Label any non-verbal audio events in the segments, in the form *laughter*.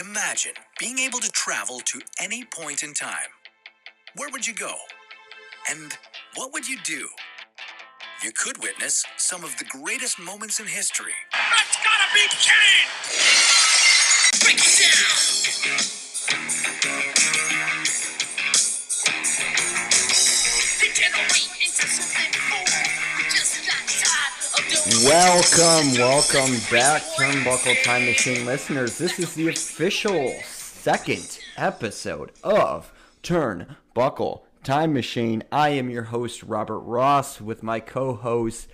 Imagine being able to travel to any point in time. Where would you go? And what would you do? You could witness some of the greatest moments in history. That's gotta be Kane! Break it down! Degenerate into something cool. Just the Welcome, welcome back, Turnbuckle Time Machine listeners. This is the official second episode of Turnbuckle Time Machine. I am your host, Robert Ross, with my co host,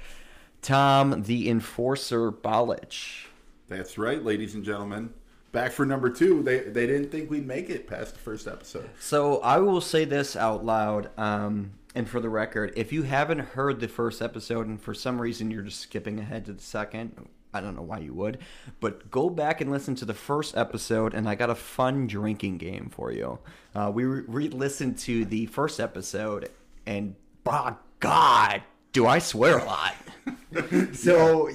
Tom the Enforcer Balich. That's right, ladies and gentlemen. Back for number two. They they didn't think we'd make it past the first episode. So I will say this out loud, um, and for the record, if you haven't heard the first episode and for some reason you're just skipping ahead to the second, I don't know why you would, but go back and listen to the first episode, and I got a fun drinking game for you. Uh, we re listened to the first episode, and by God, do I swear a lot. *laughs* so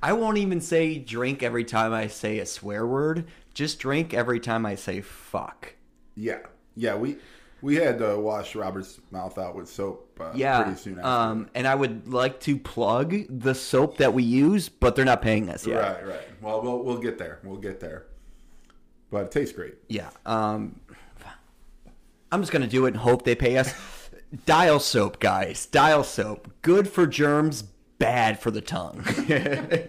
I won't even say drink every time I say a swear word. Just drink every time I say fuck. Yeah, yeah. We we had to wash Robert's mouth out with soap. Uh, Yeah. pretty soon after. Um, and I would like to plug the soap that we use, but they're not paying us yet. Right, right. Well, we'll we'll get there. We'll get there. But it tastes great. Yeah. Um, I'm just gonna do it and hope they pay us. Dial soap, guys. Dial soap. Good for germs, bad for the tongue. *laughs* *laughs*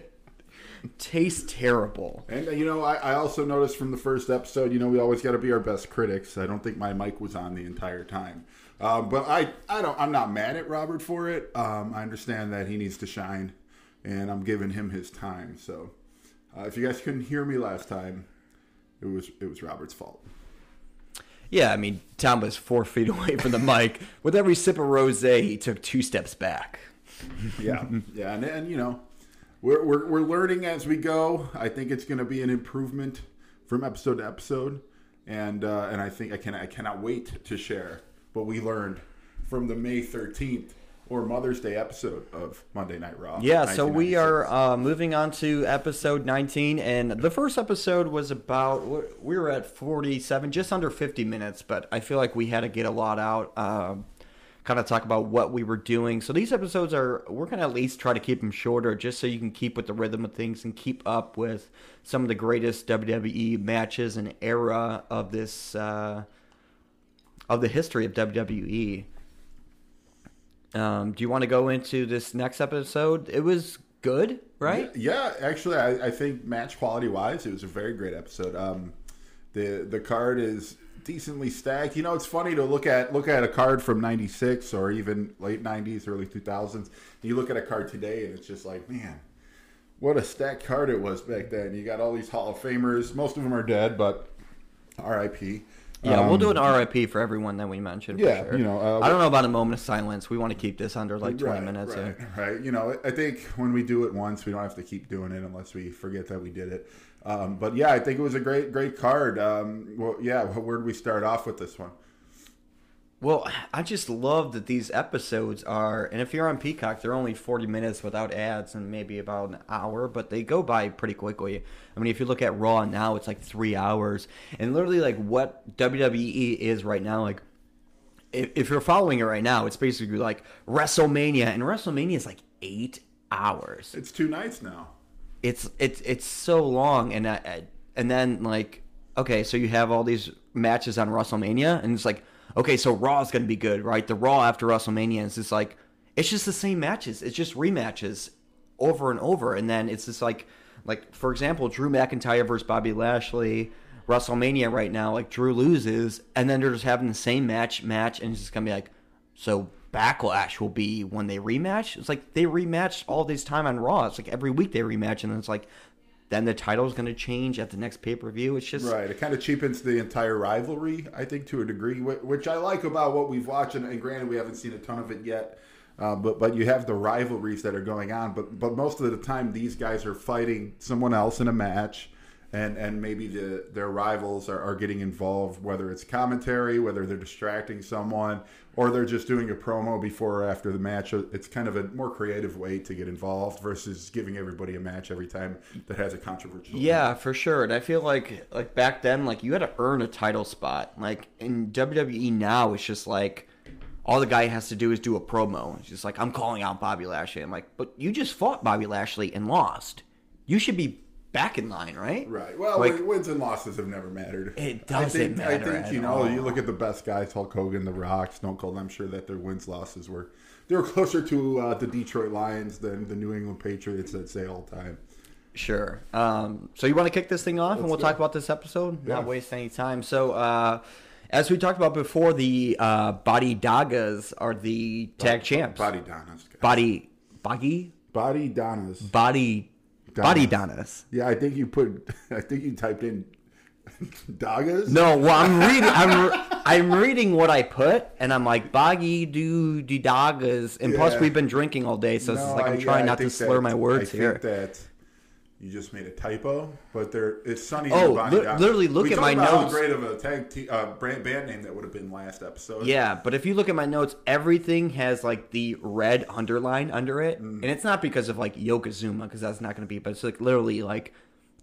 Tastes terrible. And uh, you know, I, I also noticed from the first episode, you know, we always got to be our best critics. I don't think my mic was on the entire time, um, but I, I don't, I'm not mad at Robert for it. Um, I understand that he needs to shine, and I'm giving him his time. So, uh, if you guys couldn't hear me last time, it was it was Robert's fault. Yeah, I mean, Tom was four feet *laughs* away from the mic. With every sip of rosé, he took two steps back. Yeah, yeah, and, and you know, we're, we're we're learning as we go. I think it's going to be an improvement from episode to episode, and uh, and I think I can I cannot wait to share what we learned from the May thirteenth or Mother's Day episode of Monday Night Raw. Yeah, so we are uh, moving on to episode 19, and the first episode was about we were at 47, just under 50 minutes, but I feel like we had to get a lot out, um, kind of talk about what we were doing. So these episodes are we're gonna at least try to keep them shorter, just so you can keep with the rhythm of things and keep up with some of the greatest WWE matches and era of this uh, of the history of WWE. Um, do you want to go into this next episode? It was good, right? Yeah, actually, I, I think match quality wise, it was a very great episode. Um, the the card is decently stacked. You know, it's funny to look at look at a card from '96 or even late '90s, early 2000s. You look at a card today, and it's just like, man, what a stacked card it was back then. You got all these Hall of Famers. Most of them are dead, but R.I.P. Yeah, we'll Um, do an RIP for everyone that we mentioned. for Yeah, sure. you know, uh, I don't know about a moment of silence. We want to keep this under like 20 right, minutes. Right, right. You know, I think when we do it once, we don't have to keep doing it unless we forget that we did it. Um, but yeah, I think it was a great, great card. Um, well, yeah, where do we start off with this one? Well, I just love that these episodes are, and if you're on Peacock, they're only 40 minutes without ads and maybe about an hour, but they go by pretty quickly. I mean, if you look at Raw now, it's like three hours. And literally, like, what WWE is right now, like, if, if you're following it right now, it's basically like WrestleMania, and WrestleMania is like eight hours. It's two nights now. It's it's it's so long and I, I- and then like okay so you have all these matches on WrestleMania and it's like okay so Raw is to be good right? The Raw after WrestleMania is just like it's just the same matches. It's just rematches over and over and then it's just like like for example Drew McIntyre versus Bobby Lashley WrestleMania right now like Drew loses and then they're just having the same match match and it's just to be like so backlash will be when they rematch. It's like they rematched all this time on Raw. It's like every week they rematch, and then it's like then the title is going to change at the next pay per view. It's just Right. It kind of cheapens the entire rivalry, I think, to a degree, which I like about what we've watched. And, granted, we haven't seen a ton of it yet. Uh, but but you have the rivalries that are going on. But but most of the time, these guys are fighting someone else in a match, and and maybe the their rivals are, are getting involved, whether it's commentary, whether they're distracting someone, or they're just doing a promo before or after the match. It's kind of a more creative way to get involved versus giving everybody a match every time that has a controversial. Yeah, for sure. And I feel like like back then, like you had to earn a title spot. Like in WWE now, it's just like all the guy has to do is do a promo. It's just like I'm calling out Bobby Lashley. I'm like, but you just fought Bobby Lashley and lost. You should be back in line, right? Right. Well, Like- win- wins and losses have never mattered. It I doesn't think, I think you know, all. you look at the best guys, Hulk Hogan, The Rock, Stone Cold. I'm sure that their wins losses were they were closer to uh, the Detroit Lions than the New England Patriots that say all the time. Sure. Um, so you want to kick this thing off, and we'll go. talk about this episode. Not waste any time. So, uh, as we talked about before, the uh, Body Dagas are the tag champs. Body Donnas. Body, Boggy, Body Donnas. Body, Body Donas. Yeah, I think you put. *laughs* I think you typed in Dagas. No, well, I'm reading. I'm I'm reading what I put, and I'm like Boggy do do Dagas, and plus we've been drinking all day, so it's like I'm I- trying yeah, not to slur that- my words I here. Think that you just made a typo, but there it's Sunny. Oh, li- literally look we at my about How notes. great of a tag te- uh, brand band name that would have been last episode. Yeah, but if you look at my notes, everything has like the red underline under it, Mm. and it's not because of like Yokozuna, because that's not going to be, but it's like literally like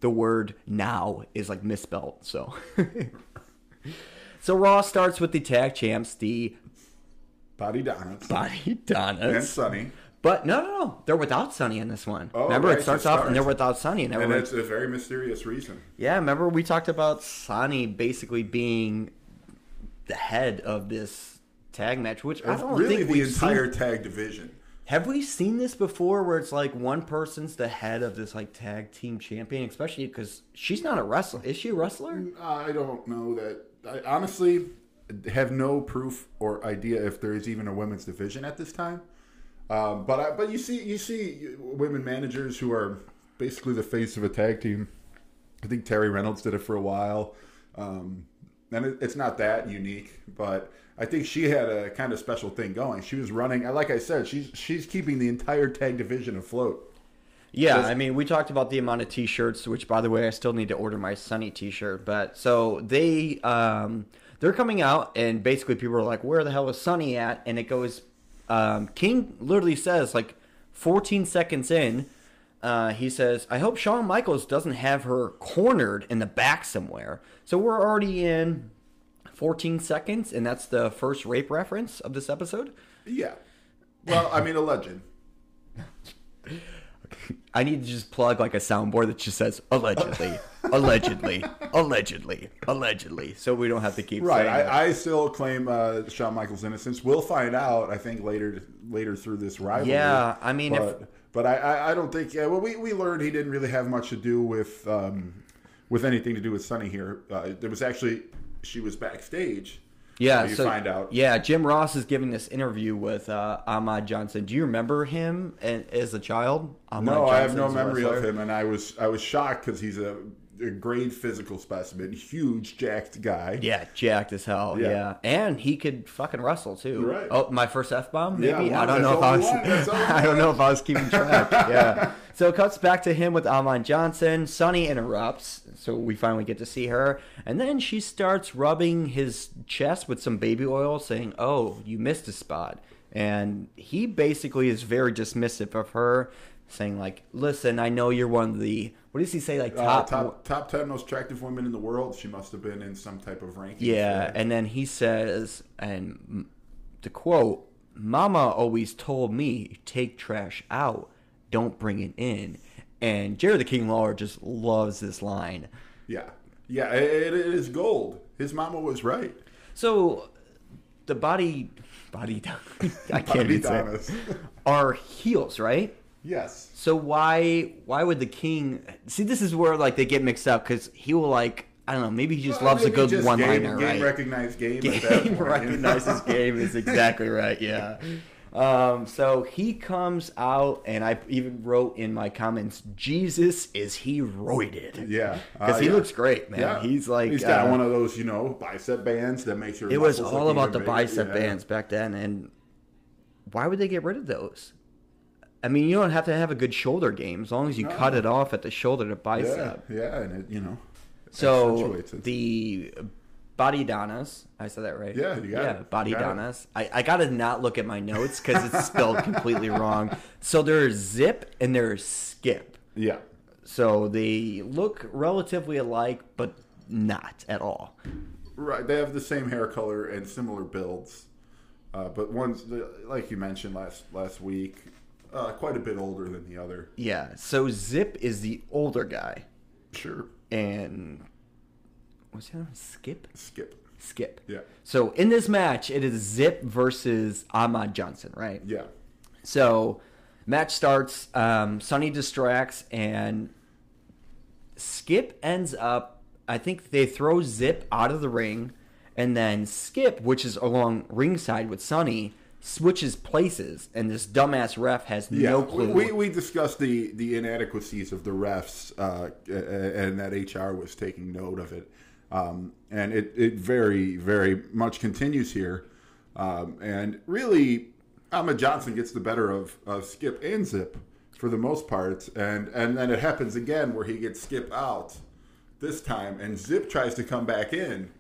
the word now is like misspelled. So, *laughs* so Raw starts with the tag champs, the Body Donnas Body and Sunny, but no, no, no, they're without Sunny in this one. Oh, remember, right, it starts off and they're without Sunny, and and it's a very mysterious reason. yeah, remember we talked about Sunny basically being the head of this tag match, which I don't really, think the we've seen entire tag division. Have we seen this before where it's like one person's the head of this like tag team champion, especially because she's not a wrestler. Is she a wrestler? Mm, I don't know that. I honestly have no proof or idea if there is even a women's division at this time. Um, but I, but you see you see women managers who are basically the face of a tag team. I think Terri Runnels did it for a while, um, and it, it's not that unique. But I think she had a kind of special thing going. She was running, like I said, she's she's keeping the entire tag division afloat. Yeah, I mean, we talked about the amount of T-shirts, which, by the way, I still need to order my Sunny T-shirt. But so they um, they're coming out, and basically people are like, "Where the hell is Sunny at?" And it goes, um, King literally says like 14 seconds in, uh, he says, "I hope Shawn Michaels doesn't have her cornered in the back somewhere." So we're already in 14 seconds, and that's the first rape reference of this episode. Yeah. Well, I mean, a legend. *laughs* I need to just plug like a soundboard that just says allegedly, allegedly, allegedly, allegedly, so we don't have to keep Right. saying. I, I still claim uh, Shawn Michaels' innocence. We'll find out. I think later later through this rivalry. Yeah, I mean, if- but, but I, I, I don't think. Yeah, well, we, we learned he didn't really have much to do with um, with anything to do with Sunny here. Uh, there was actually she was backstage. Yeah, you so find out. Yeah, Jim Ross is giving this interview with uh, Ahmed Johnson. Do you remember him as a child? Ahmad No, I have no memory of him, and I was I was shocked because he's a, a great physical specimen, huge, jacked guy. Yeah, jacked as hell. Yeah. Yeah. and he could fucking wrestle too. Right. Oh, my first f bomb. Yeah, Maybe one. I don't know if I was. one. That's only *laughs* I don't know if I was keeping track. yeah. So it cuts back to him with Ahmed Johnson. Sunny interrupts, so we finally get to see her, and then she starts rubbing his chest with some baby oil, saying, "Oh, you missed a spot." And he basically is very dismissive of her, saying like, "Listen, I know you're one of the what does he say like Uh, top top top ten most attractive women in the world. She must have been in some type of ranking. Yeah, and then he says, and to quote, Mama always told me, take trash out, don't bring it in. And Jerry the King Lawler just loves this line. yeah, yeah. It, it is gold. His mama was right. So the body, body, *laughs* I can't Body even say are heels, right? Yes. So why why would the king see? This is where like they get mixed up because he will like I don't know maybe he just Well, loves a good one liner. game right? recognized game. that *laughs* game know? recognizes game is exactly right. Yeah. Um, so he comes out, and I even wrote in my comments, "Jesus is he roided?" Yeah, because uh, he yeah. looks great, man. Yeah, He's like he's got uh, one of those, you know, bicep bands that makes your. It was all about the bigger. bicep Yeah. bands back then, and why would they get rid of those? I mean, you don't have to have a good shoulder game as long as you No. cut it off at the shoulder to bicep. yeah, and it, you know. So the body donas, I said that right. Yeah, you got yeah, it. body got it. I, I gotta not look at my notes because it's spelled completely wrong. So there's zip and there's skip. yeah, So they look relatively alike, but not at all. right. They have the same hair color and similar builds, uh, but one's like you mentioned last last week, uh, quite a bit older than the other. Yeah. So Zip is the older guy, Sure, and what's the other one? Skip? skip. Skip. Yeah, So in this match, it is Zip versus Ahmed Johnson, right? yeah, So match starts. Um, Sunny distracts, and Skip ends up. I think they throw Zip out of the ring, and then Skip, which is along ringside with Sunny, switches places, and this dumbass ref has yeah. no clue. We, we discussed the the inadequacies of the refs, uh, and that HR was taking note of it, um, and it it very very much continues here, um, and really, Ahmed Johnson gets the better of, of Skip and Zip for the most part, and and then it happens again where he gets Skip out this time, and Zip tries to come back in.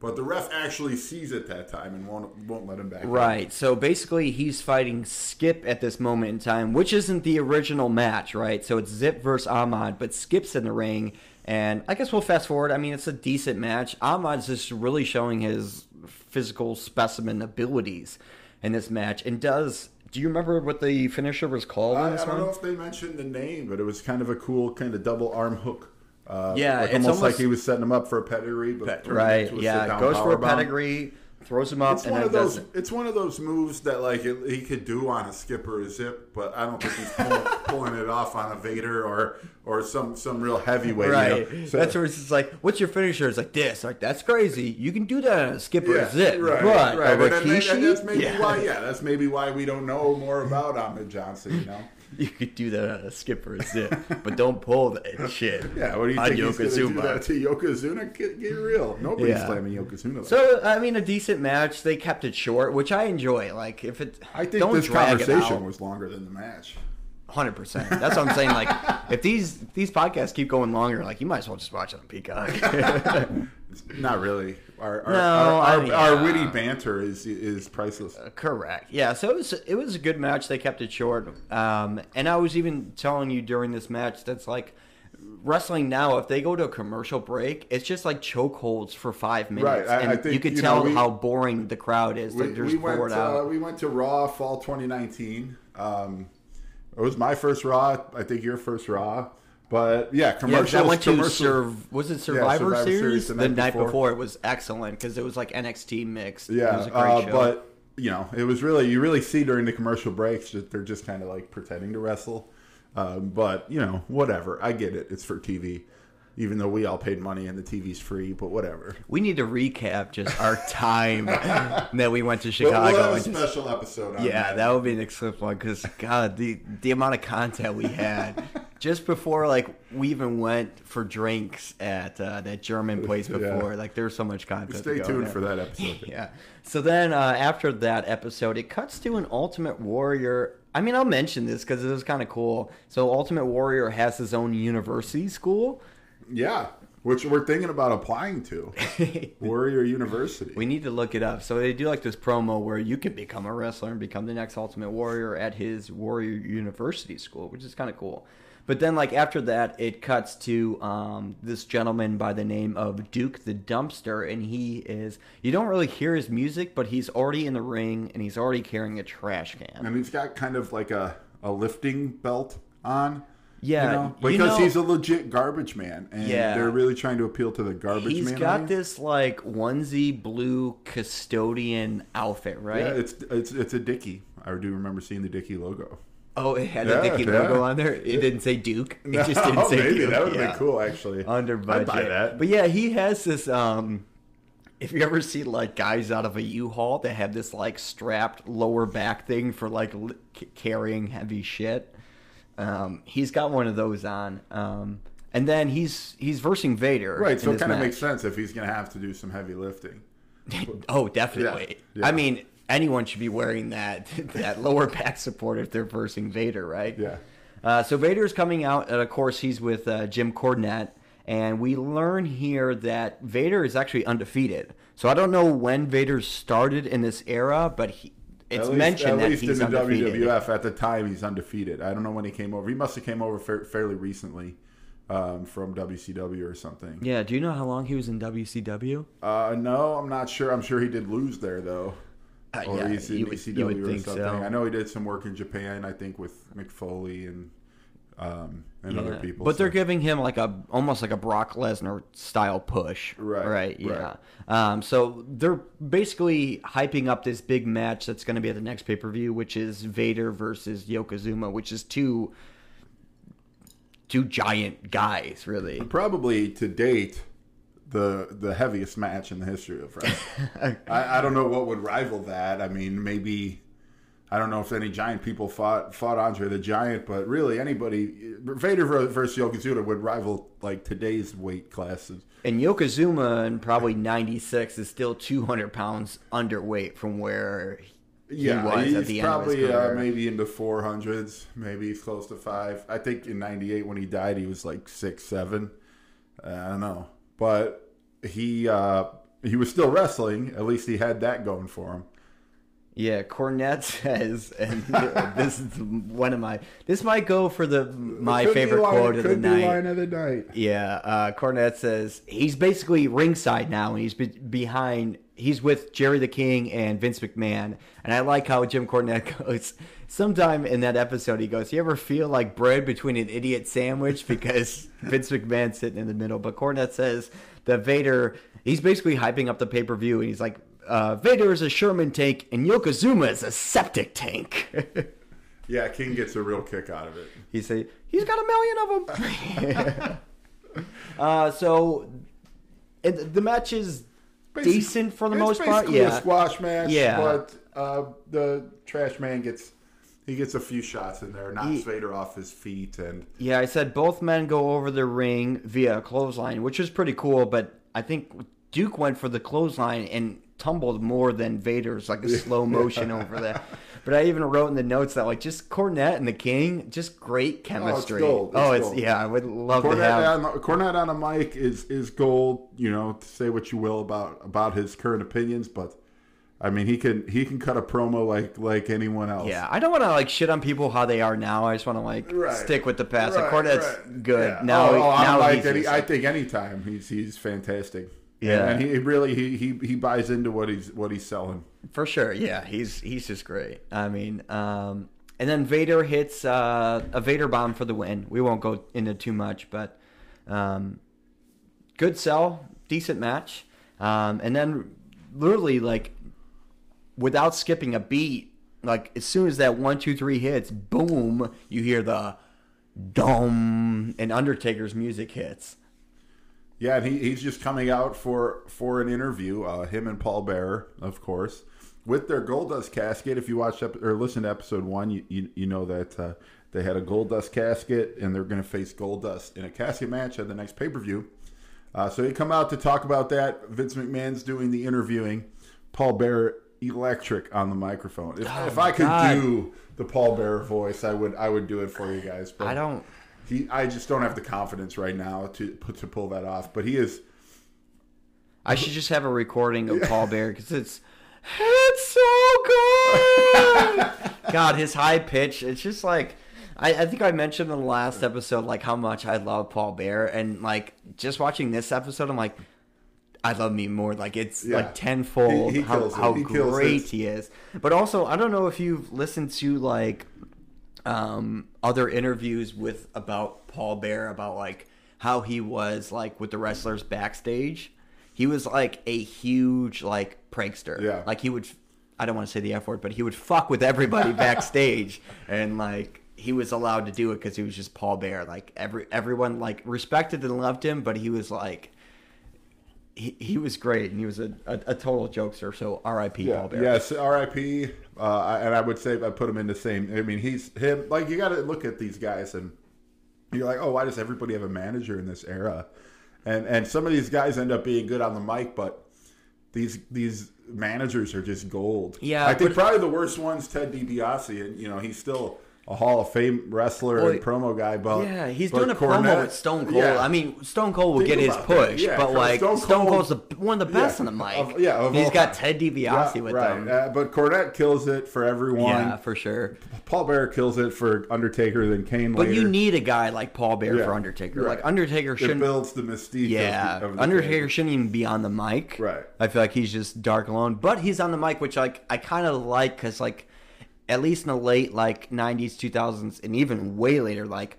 But the ref actually sees it that time and won't won't let him back. in. Right. So basically, he's fighting Skip at this moment in time, which isn't the original match, right? So it's Zip versus Ahmad, but Skip's in the ring. And I guess we'll fast forward. I mean, it's a decent match. Ahmad's just really showing his physical specimen abilities in this match. And does. Do you remember what the finisher was called I, in I don't one? know if they mentioned the name, but it was kind of a cool kind of double arm hook. Uh, Yeah, like it's almost, almost- like he was setting him up for a pedigree, but Right. into a Yeah. Goes for a pedigree, throws him up, It's and one then of those. It's one of those moves that like it, he could do on a skipper or a zip, but I don't think he's pulling, *laughs* pulling it off on a Vader or or some some real heavyweight. you know? Right. So- that's where it's like, what's your finisher? It's like this. Like, that's crazy. You can do that on a skipper Yeah, a zip. right, but right. a And, and- and Rikishi? that's maybe Yeah. why. Yeah, that's maybe why we don't know more about Ahmed Johnson. You know. *laughs* You could do that on a skip or a zip, but don't pull that shit. *laughs* Yeah, what do you on think he's going to do Yokozuna. that to Yokozuna? Get, get real. Nobody's Yeah. slamming Yokozuna. like So I mean, a decent match. They kept it short, which I enjoy. Like if it, I think this it conversation was longer than the match. Hundred percent. That's what I'm saying. Like *laughs* if these these podcasts keep going longer, like you might as well just watch it on Peacock. *laughs* Not really. Our our, No, our, I our, mean, our uh, witty banter is is priceless. Correct. Yeah. So it was it was a good match. They kept it short. Um, and I was even telling you during this match that's like wrestling now. If they go to a commercial break, it's just like chokeholds for five minutes, Right, I- and I think, you could you know, tell we- how boring the crowd is. We, Like we went uh, we went to Raw Fall 2019. Um, it was my first Raw. I think your first Raw. But yeah, Yeah, commercials. I went to commercial- Serve. Was it Survivor, Survivor Series? Series the, the night, before. before. it was excellent because it was like NXT mixed. it Yeah, was a great uh, but you know, it was really you really see during the commercial breaks that they're just kind of like pretending to wrestle. Um, but you know, whatever. I get it. It's for TV, even though we all paid money and the TV's free. But whatever. we need to recap just our *laughs* time that we went to Chicago. we'll have a and just- special episode. On yeah, that. that would be an excellent one because God, the the amount of content we had *laughs* just before like we even went for drinks at uh, that German *laughs* place Yeah. before. Like there's so much content. Stay tuned there. for that episode. Yeah. So then uh, after that episode, it cuts to an Ultimate Warrior. I mean, I'll mention this because it was kind of cool. So Ultimate Warrior has his own university school. Yeah, which we're thinking about applying to *laughs* Warrior University. We need to look it up. So they do like this promo where you can become a wrestler and become the next Ultimate Warrior at his Warrior University school, which is kind of cool. But then, like after that, it cuts to um, this gentleman by the name of Duke the Dumpster, and he is. You don't really hear his music, but he's already in the ring and he's already carrying a trash can. and he's got kind of like a, a lifting belt on. Yeah, you know, you because know- he's a legit garbage man, and Yeah. they're really trying to appeal to the garbage He's man. He's got audience. this like onesie blue custodian outfit, right? Yeah, it's it's it's a Dicky. I do remember seeing the Dicky logo. oh, it had Yeah, the Dicky yeah. logo on there. It didn't say Duke. It *laughs* just didn't Oh, say maybe Duke. that would have yeah. been cool, actually. Under I'd budget. buy that. But yeah, he has this. um If you ever see like guys out of a U-Haul that have this like strapped lower back thing for like li- carrying heavy shit, um, he's got one of those on. Um, and then he's he's versing Vader. right, so it kind of makes sense if he's going to have to do some heavy lifting. *laughs* oh, definitely. Yeah, yeah. I mean, anyone should be wearing that *laughs* that lower back support if they're versing Vader, right? Yeah. Uh, so Vader's coming out, and of course he's with uh, Jim Cornette, and we learn here that Vader is actually undefeated. So I don't know when Vader started in this era, but he, it's at least, mentioned at that he's in the undefeated. WWF at the time he's undefeated. I don't know when he came over. He must have came over fa- fairly recently um, from WCW or something. Yeah, do you know how long he was in WCW? Uh, no, I'm not sure. I'm sure he did lose there though. Uh, or yeah, he's in you would- ECW you would or think something. so. I know he did some work in Japan. I think with Mick Foley and um, and other people. But they're giving him like a almost like a Brock Lesnar style push. Right, Right. Yeah. Um, so they're basically hyping up this big match that's going to be at the next pay per view, which is Vader versus Yokozuna, which is two two giant guys, really. probably to date the the heaviest match in the history of wrestling. *laughs* I, I don't know what would rival that. I mean, maybe I don't know if any giant people fought fought Andre the Giant, but really anybody Vader versus Yokozuna would rival like today's weight classes. And Yokozuna in probably '96 is still 200 pounds underweight from where he Yeah, was he's at the end probably of his uh, career. maybe in the four hundreds, maybe he's close to five. I think in '98 when he died, he was like six seven. Uh, I don't know, but he uh, he was still wrestling. At least he had that going for him. Yeah, Cornette *laughs* says, and this is one of my. This might go for the my favorite line- quote of the night. Line of the night. Yeah, uh, Cornette says he's basically ringside now, and he's be- behind. He's with Jerry the King and Vince McMahon, and I like how Jim Cornette *laughs* goes. Sometime in that episode, he goes, "You ever feel like bread between an idiot sandwich?" Because *laughs* Vince McMahon's sitting in the middle, but Cornette says that Vader. He's basically hyping up the pay per view, and he's like, uh, "Vader is a Sherman tank, and Yokozuna is a septic tank." *laughs* Yeah, King gets a real kick out of it. He say he's got a million of them. *laughs* uh, so it, the match is Basic- decent for the it's most part. Yeah, a squash match. Yeah. but uh, the trash man gets he gets a few shots in there, knocks He- Vader off his feet, and yeah. I said both men go over the ring via a clothesline, which is pretty cool. But I think Duke went for the clothesline and tumbled more than Vader's, like a slow motion over there. *laughs* But I even wrote in the notes that like just Cornette and the King, just great oh, chemistry. gold. Oh, It's it's, gold. yeah. I would love to Cornette have. on, Cornette on a mic is is gold. You know, to say what you will about about his current opinions, but I mean, he can he can cut a promo like like anyone else. Yeah, I don't want to like shit on people how they are now. I just want to like Right. stick with the past. Like Right, Cornette's right. good Yeah. now. oh, oh, now like he's any, I think anytime he's he's fantastic. Yeah. and, he really he, he he buys into what he's what he's selling. for sure. Yeah, he's he's just great. I mean, um, and then Vader hits uh, a Vader bomb for the win. We won't go into too much, but um, good sell, decent match, um, and then literally like without skipping a beat, like as soon as that one two three hits, boom, you hear the dome and Undertaker's music hits. Yeah, and he, he's just coming out for for an interview. Uh, him and Paul Bearer, of course, with their Goldust casket. If you watched ep- or listened to episode one, you you, you know that uh, they had a Goldust casket, and they're going to face Goldust in a casket match at the next pay per view. Uh, so they come out to talk about that. Vince McMahon's doing the interviewing. Paul Bearer electric on the microphone. If, Oh if I could God. do the Paul Bearer voice, I would I would do it for you guys. But I don't. He, I just don't have the confidence right now to to pull that off. But he is. I should just have a recording of Paul Bear because it's it's so good. *laughs* God, his high pitch. It's just like I, I think I mentioned in the last episode like how much I love Paul Bear, and like just watching this episode, I'm like. I love me more. Like it's Yeah. like tenfold He- he how, how He great he is. But also, I don't know if you've listened to like um, other interviews with about Paul Bear about like how he was like with the wrestlers backstage. He was like a huge like prankster. Yeah. Like he would I don't want to say the F word, but he would fuck with everybody *laughs* backstage and like he was allowed to do it because he was just Paul Bear. Like every everyone like respected and loved him, but he was like he, he was great and he was a, a, a total jokester. So R.I.P. Yeah, Paul Bear. yes, R.I.P. Uh, and I would say I put him in the same. I mean, he's him. Like you got to look at these guys, and you're like, oh, why does everybody have a manager in this era? And and some of these guys end up being good on the mic, but these these managers are just gold. Yeah, I think but- probably the worst one's Ted DiBiase, and you know he's still a Hall of Fame wrestler Well, and promo guy. But Yeah, he's but doing a Cornette- promo with Stone Cold. yeah. I mean, Stone Cold will Think get his push, Yeah, but like Stone Stone, Cold's the, one of the best Yeah, on the mic. of- yeah, of he's got. Ted DiBiase with right. him. Uh, but Cornette kills it for everyone. yeah, for sure. Paul Bear kills it for Undertaker, then Kane. But later. you need a guy like Paul Bear for Undertaker. right. Like Undertaker shouldn't. builds the mystique. Yeah, of the, of the Undertaker thing. shouldn't even be on the mic. Right. I feel like he's just dark alone, but he's on the mic, which like I kind of like because like at least in the late like '90s, 2000s, and even way later, like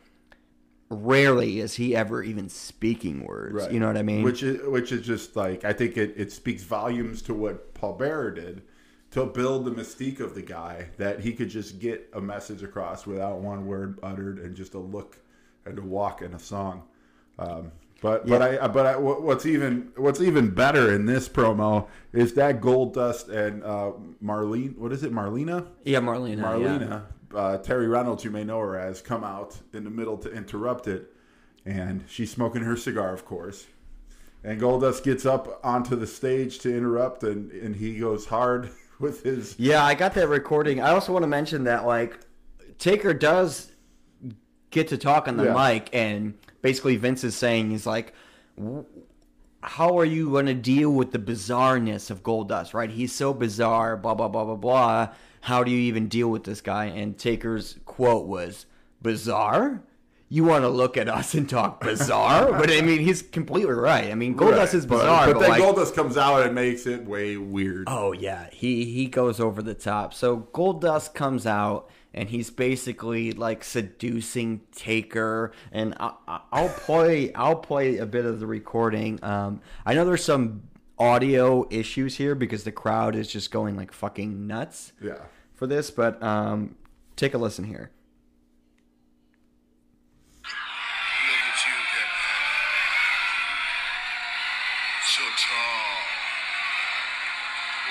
rarely is he ever even speaking words. Right. You know what I mean? Which is which is just like I think it, it speaks volumes to what Paul Bearer did to build the mystique of the guy that he could just get a message across without one word uttered and just a look and a walk and a song. Um, but but I but I, what's even what's even better in this promo is that Goldust and uh, Marlene what is it Marlena yeah, Marlena. yeah. Marlena, uh, Terri Runnels, you may know her as, come out in the middle to interrupt it, and she's smoking her cigar, of course. And Goldust gets up onto the stage to interrupt, and, and he goes hard *laughs* with his. Yeah, I got that recording. I also want to mention that like Taker does get to talk on the Yeah. mic, and basically Vince is saying he's like, "How are you going to deal with the bizarreness of Goldust? Right? He's so bizarre. Blah blah blah blah blah. How do you even deal with this guy?" And Taker's quote was, "Bizarre." You want to look at us and talk bizarre, *laughs* but I mean, he's completely right. I mean, Goldust Right, is but- bizarre, but, but, then like, Goldust comes out and makes it way weird. Oh yeah, he he goes over the top. So Goldust comes out and he's basically like seducing Taker, and I, I- I'll play I'll play a bit of the recording. Um, I know there's some audio issues here because the crowd is just going like fucking nuts Yeah. for this, but um, take a listen here. Look at you, good So tall.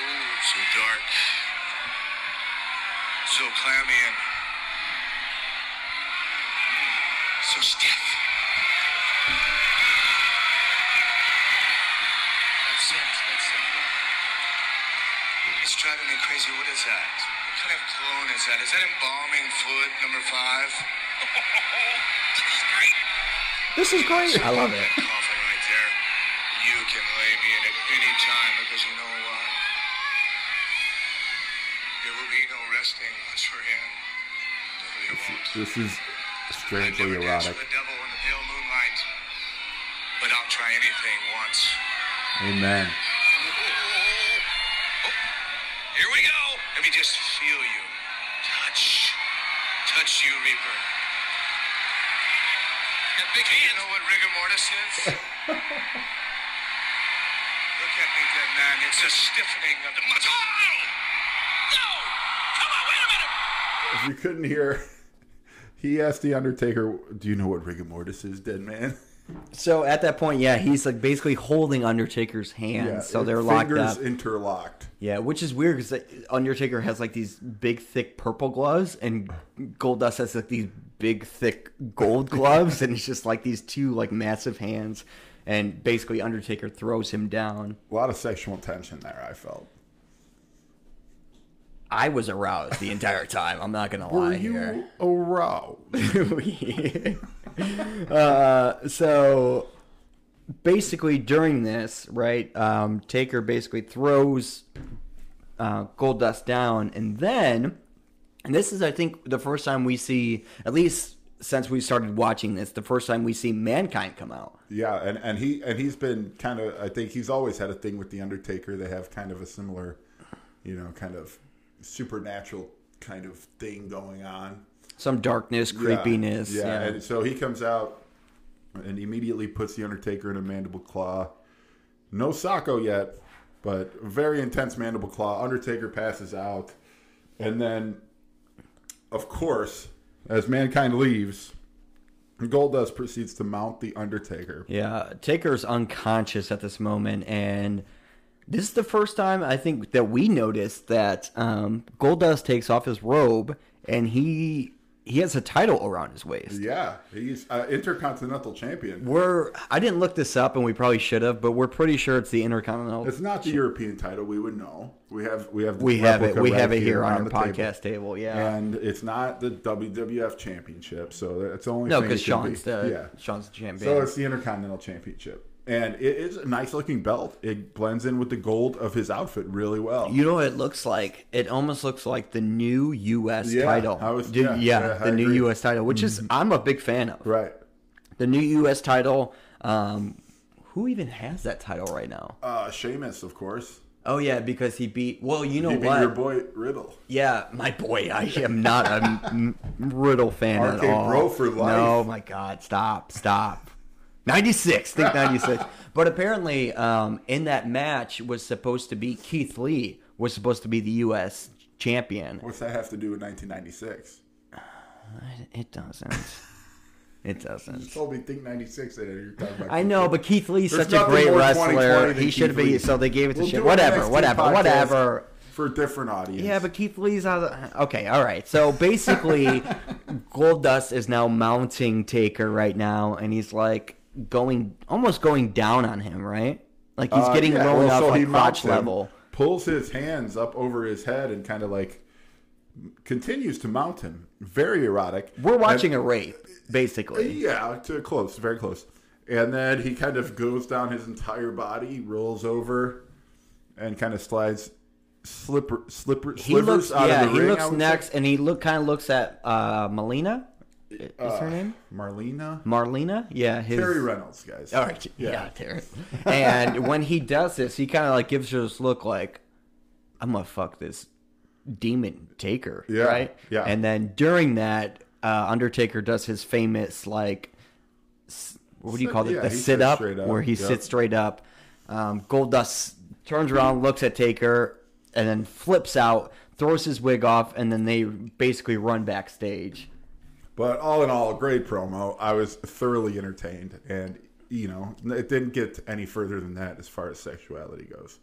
Ooh, so dark. So clammy and mm, so stiff. That's it. That's it. It's driving me crazy. What is that? What kind of cologne is that? Is that embalming fluid number five? this is great. This is great. I love it. Coffin right there. You can lay me in at any time because you know why. There will be no resting once we're in. No. This is I strangely never danced erotic. with the devil in the pale moonlight, but I'll try anything once. Amen. Oh, here we go. Let me just feel you. Touch. Touch you, Reaper. That big hand. You know what rigor mortis is? *laughs* Look at me, dead man. It's a stiffening of the muscle. Oh! No! Come on, wait a minute! If you couldn't hear, he asked the Undertaker, "Do you know what rigor mortis is, dead man?" So at that point, yeah, he's like basically holding Undertaker's hands, so they're locked up. interlocked. Yeah, which is weird because Undertaker has like these big, thick purple gloves, and Goldust has like these big, thick gold *laughs* gloves, and it's just like these two like massive hands, and basically Undertaker throws him down. A lot of sexual tension there. I felt. I was aroused the entire *laughs* time. I'm not gonna Were lie you here. aroused? *laughs* uh, so basically during this, right, um, Taker basically throws uh, Goldust down, and then, and this is, I think, the first time we see, at least since we started watching this, the first time we see Mankind come out. Yeah, and, and he and he's been kind of. I think he's always had a thing with the Undertaker. They have kind of a similar, you know, kind of supernatural kind of thing going on. Some darkness, Yeah, creepiness. Yeah, Yeah. and so he comes out and immediately puts the Undertaker in a mandible claw. No Socko yet, but very intense mandible claw. Undertaker passes out, and then, of course, as mankind leaves, Goldust proceeds to mount the Undertaker. Yeah, Taker's unconscious at this moment, and this is the first time I think that we noticed that um, Goldust takes off his robe and he he has a title around his waist. Yeah, he's uh, intercontinental champion. We're I didn't look this up and we probably should have, but we're pretty sure it's the Intercontinental. It's not the European title. We would know. We have we have the we have it. We right have it here on, on the the table. podcast table. Yeah. and it's not the WWF Championship. So that's only no, because could be. Sean's the yeah. Sean's the champion. So it's the Intercontinental Championship, and it is a nice looking belt. It blends in with the gold of his outfit really well. You know what it looks like? It almost looks like the new U.S. Yeah, title. I was- yeah, yeah, yeah, I the new agree. Mm-hmm. U.S. title, which is I'm a big fan of. right? The new U.S. title. Um, who even has that title right now? Uh, Sheamus, of course. Oh yeah, because he beat. Well, you know He beat what? your boy Riddle. Yeah, my boy. I am not a Riddle fan Arcade at all. bro for life. No, my God, stop, stop. Ninety six, think *laughs* ninety six. But apparently, um, in that match was supposed to be Keith Lee was supposed to be the U.S. champion. What's that have to do with 1996? *sighs* It doesn't. It doesn't. You told me think 96 that you're talking about. I know, but Keith Lee's There's such a great wrestler. He should Keith be. Lee. So they gave it to We'll shit. Whatever, whatever, whatever. For a different audience. Yeah, but Keith Lee's out of okay. All right. So basically, *laughs* Goldust is now mounting Taker right now, and he's like going almost going down on him, right? Like he's Uh, getting yeah, low well, enough, so like crotch him, level. Pulls his hands up over his head and kind of like continues to mount him. Very erotic. We're watching And- a rape, basically. Yeah, to close, very close. And then he kind of goes down his entire body, rolls over, and kind of slides slipper, slipper, He slivers looks, out yeah, of the he ring. looks I would next, say. and he look kind of looks at uh, Melina. Is her name Marlena, Marlena? Yeah, his Terri Runnels, guys. All right, yeah, Yeah. Terry. And when he does this, he kind of like gives her this look like, "I'm gonna fuck this demon Taker," Yeah, right? yeah. And then during that, uh, Undertaker does his famous like, what do you call it? yeah, the sit up, up, where he yep. sits straight up. Um, Goldust turns around, looks at Taker, and then flips out, throws his wig off, and then they basically run backstage. But all in all, great promo. I was thoroughly entertained, and you know, it didn't get any further than that as far as sexuality goes.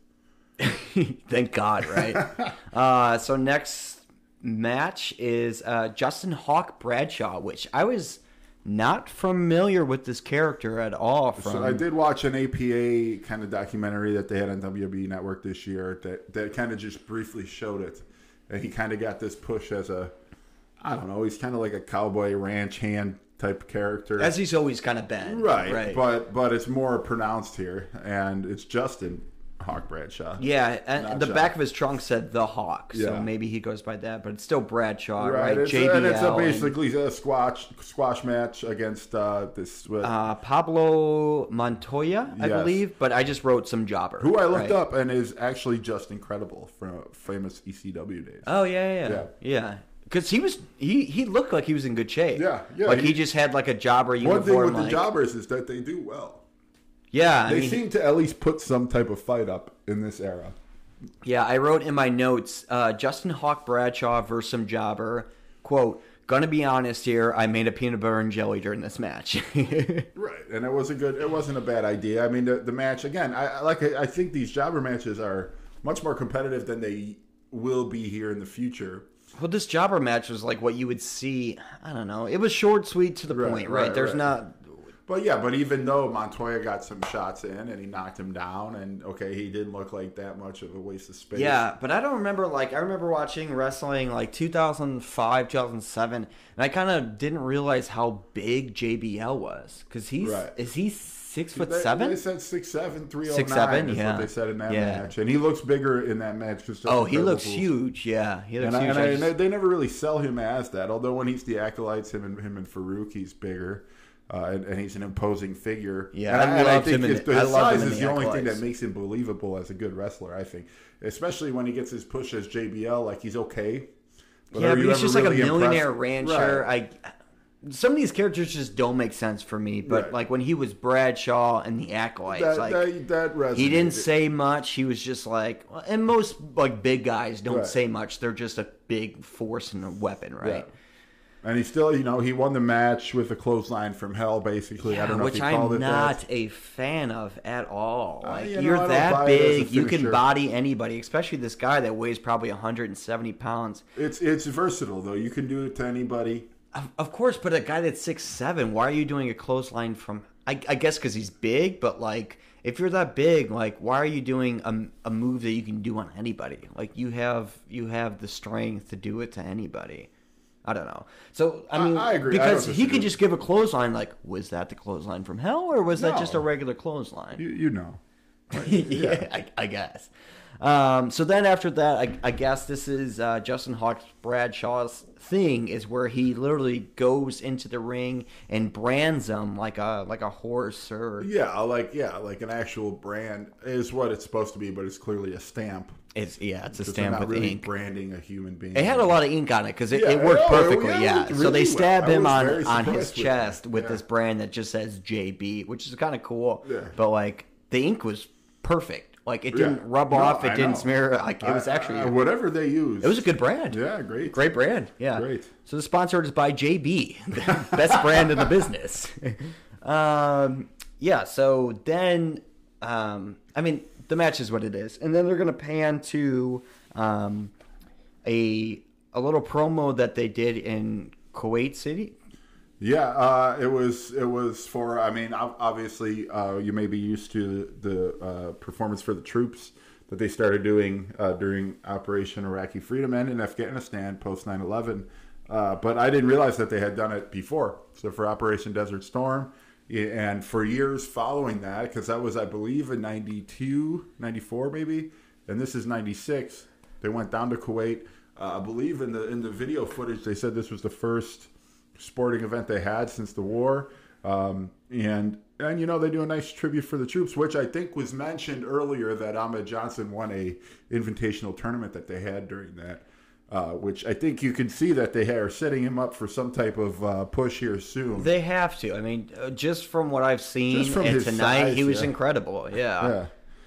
*laughs* Thank God, right? *laughs* uh, so next match is uh, Justin Hawk Bradshaw, which I was not familiar with this character at all. From So I did watch an APA kind of documentary that they had on WWE Network this year that that kind of just briefly showed it, and he kind of got this push as a, I don't know, he's kind of like a cowboy ranch hand type character. as he's always kind of been, right, Right, but but it's more pronounced here, and it's Justin Hawk Bradshaw. yeah, and the John. back of his trunk said the Hawk, so Yeah. maybe he goes by that, but it's still Bradshaw, right? Right, it's, JBL, and it's a and, basically a squash squash match against uh, this uh, Pablo Montoya, I Yes. believe, but I just wrote some jobber, who I looked right? up and is actually just incredible from famous ECW days. Oh yeah, yeah, Yeah. yeah. Because he was he he looked like he was in good shape. Yeah, yeah, Like he, he- just had like a jobber uniform. One thing with like, the jobbers is that they do well. Yeah, I They mean, seem to at least put some type of fight up in this era. yeah. I wrote in my notes, uh, Justin Hawk Bradshaw versus some jobber. Quote: Gonna be honest here, I made a peanut butter and jelly during this match. *laughs* Right, and it was a good. It wasn't a bad idea. I mean, the, the match again. I I like. I think these jobber matches are much more competitive than they will be here in the future. Well, this jobber match was like what you would see. I don't know. It was short, sweet, to the Right, point. Right? right, There's right. not. But yeah, but even though Montoya got some shots in and he knocked him down, and okay, he didn't look like that much of a waste of space. Yeah, but I don't remember like I remember watching wrestling like 2005, 2007, and I kind of didn't realize how big JBL was because he's Right. is he six foot They, seven? They said six seven, three oh Six, nine seven, is yeah. what they said in that Yeah. match, and he looks bigger in that match. Cause oh, he looks Rules. huge. Yeah, he looks And, I, huge. and I I- and they never really sell him as that. Although when he's the acolytes, him and him and Faarooq, he's bigger, uh, and, and he's an imposing figure. Yeah, and I loved think him his, the- his I size is the the only thing that makes him believable as a good wrestler. I think, especially when he gets his push as JBL, like he's okay. yeah, but he's just like a millionaire impressed? rancher. Right. I some of these characters just don't make sense for me. But Right. like when he was Bradshaw and the Acolytes, That, like that, that he didn't say much. He was just like, and most like big guys don't Right. say much. They're just a big force and a weapon, right? Yeah. And he still, you know, he won the match with a clothesline from hell, basically. I don't know which if he called I'm it not that. a fan of at all. Uh, Like you you're I don't that buy it as a big, you can body anybody, especially this guy that weighs probably 170 pounds. It's it's versatile though. You can do it to anybody. Of, of course, but a guy that's six seven, why are you doing a clothesline from? I, I guess because he's big, but like if you're that big, like why are you doing a, a move that you can do on anybody? Like you have you have the strength to do it to anybody. I don't know. So I I- mean, I agree. Because he could just give a clothesline. Like, was that the clothesline from hell, or was that just a regular clothesline? You, you know. *laughs* yeah, I, I guess. Um, so then after that, I, I guess this is uh, Justin Hawks Bradshaw's thing is where he literally goes into the ring and brands them like a like a horse or Yeah, like yeah, like an actual brand is what it's supposed to be, but it's clearly a stamp. it's yeah it's a stamp with really ink. branding a human being. It had a lot of ink on it because it, Yeah, it worked oh, no, perfectly. yeah, Yeah, worked so they stab him on on his with chest it. with Yeah. this brand that just says JB, which is kind of cool. Yeah. But like the ink was perfect. Like it didn't rub No, off. It I didn't know. smear. Like it was actually I- whatever they use. It was a good brand. Yeah, great. Great brand. Yeah. Great. So the sponsor is by JB, *laughs* the best brand in the business. *laughs* um, yeah. So then, um, I mean, the match is what it is, and then they're gonna pan to um, a a little promo that they did in Kuwait City. Yeah, uh, it was it was for. I mean, obviously, uh, you may be used to the uh, performance for the troops that they started doing uh, during Operation Iraqi Freedom and in Afghanistan post 9/11. Uh, but I didn't realize that they had done it before. So for Operation Desert Storm, and for years following that, because that was, I believe, in 92, 94 maybe, and this is 96. They went down to Kuwait. Uh, I believe in the in the video footage they said this was the first sporting event they had since the war. Um, and and you know they do a nice tribute for the troops, which I think was mentioned earlier that Ahmed Johnson won a invitational tournament that they had during that. Uh, which I think you can see that they are setting him up for some type of uh, push here soon. They have to. I mean, uh, just from what I've seen Just from and tonight, size, he was yeah. incredible. Yeah. Yeah.